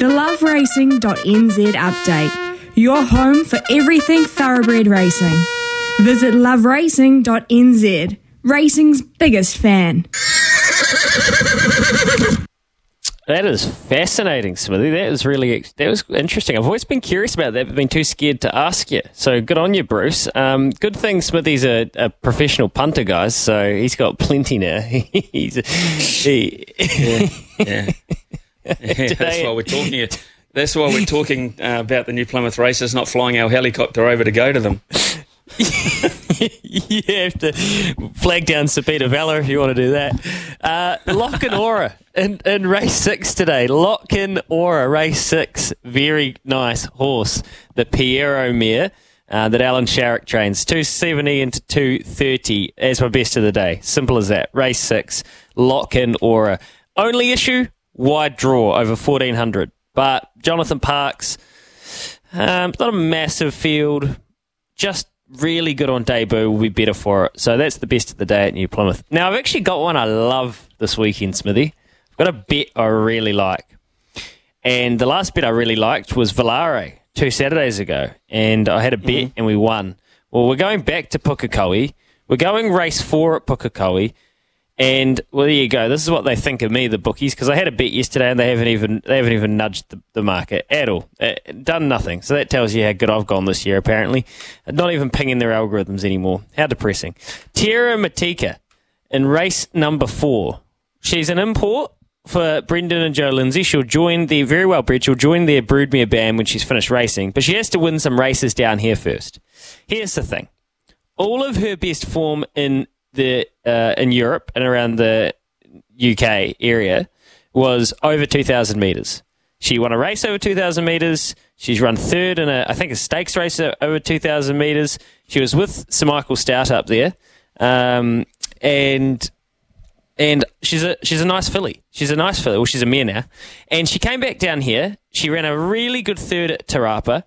The loveracing.nz update. Your home for everything thoroughbred racing. Visit loveracing.nz. Racing's biggest fan. That is fascinating, Smithy. That was really that was interesting. I've always been curious about that, but been too scared to ask you. So good on you, Bruce. Um, good thing Smithy's a, a, professional punter, guys. So he's got plenty now. he's a, he, yeah, yeah. that's why we're talking. That's why we're talking uh, about the new Plymouth races, not flying our helicopter over to go to them. you have to flag down Sapita Valor if you want to do that. Uh, Lockin Aura in, in race six today. Lockin Aura, race six. Very nice horse. The Pierro mare. Uh, that Allan Sharrock trains. 270 into 230 as my best of the day. Simple as that. Race six, lock Lockin Aura. Only issue, wide draw over 1400. But Jonathan Parkes, um, not a massive field, just really good on debut will be better for it. So that's the best of the day at New Plymouth. Now, I've actually got one I love this weekend, Smithy. I've got a bet I really like. And the last bet I really liked was Volare two Saturdays ago. And I had a bet mm-hmm. and we won. Well, we're going back to Pukekohe. We're going race four at Pukekohe. And well, there you go. This is what they think of me, the bookies, because I had a bet yesterday and they haven't even they haven't even nudged the, the market at all, uh, done nothing. So that tells you how good I've gone this year. Apparently, not even pinging their algorithms anymore. How depressing. Tierra Matika in race number four. She's an import for Brendan and Jo Lindsay. She'll join the very well bred. She'll join their broodmare band when she's finished racing, but she has to win some races down here first. Here's the thing: all of her best form in the uh, in Europe and around the UK area was over 2,000 meters. She won a race over 2,000 meters. She's run third in a, I think, a stakes race over 2,000 meters. She was with Sir Michael Stoute up there, um, and and she's a she's a nice filly. She's a nice filly. Well, she's a mare now, and she came back down here. She ran a really good third at Te Rapa,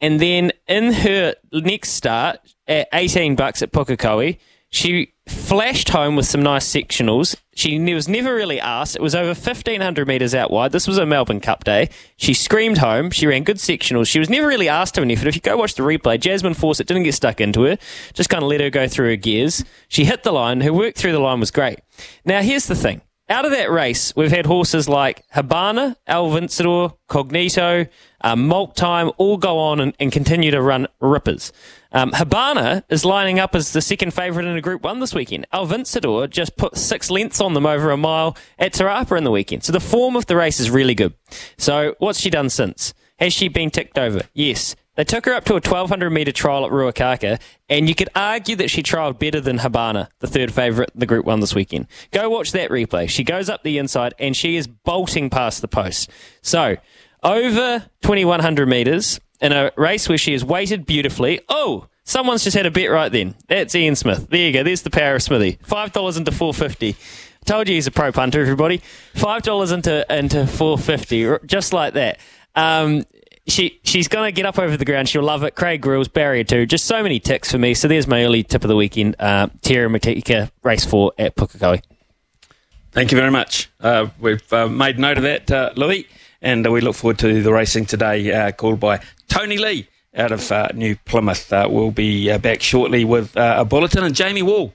and then in her next start at 18 bucks at Pukekohe, she flashed home with some nice sectionals. She was never really asked. It was over 1,500 metres out wide. This was a Melbourne Cup day. She screamed home. She ran good sectionals. She was never really asked to anything. If you go watch the replay, Jasmine Fawcett didn't get stuck into her. Just kind of let her go through her gears. She hit the line. Her work through the line was great. Now, here's the thing. Out of that race, we've had horses like Habana, El Vencedor, Cognito, uh, Malt Time all go on and, and continue to run rippers. Um, Habana is lining up as the second favourite in a Group 1 this weekend. El Vencedor just put six lengths on them over a mile at Te Rapa in the weekend. So the form of the race is really good. So what's she done since? Has she been ticked over? Yes. They took her up to a 1200 metre trial at Ruakaka, and you could argue that she trialled better than Habana, the third favourite the Group 1 this weekend. Go watch that replay. She goes up the inside, and she is bolting past the post. So, over 2100 metres, in a race where she has weighted beautifully. Oh, someone's just had a bet right then. That's Ian Smith. There you go. There's the power of Smithy. Five dollars into four fifty. Told you he's a pro punter, everybody. Five dollars into into four fifty, just like that. Um, she she's gonna get up over the ground. She'll love it. Craig Grylls, barrier two. Just so many ticks for me. So there's my early tip of the weekend. Uh, Tierra Matika, race four at Pukekohe. Thank you very much. Uh, we've uh, made note of that, uh, Louis, and we look forward to the racing today, uh, called by Tony Lee out of uh, New Plymouth. Uh, we'll be back shortly with a bulletin and Jamie Wall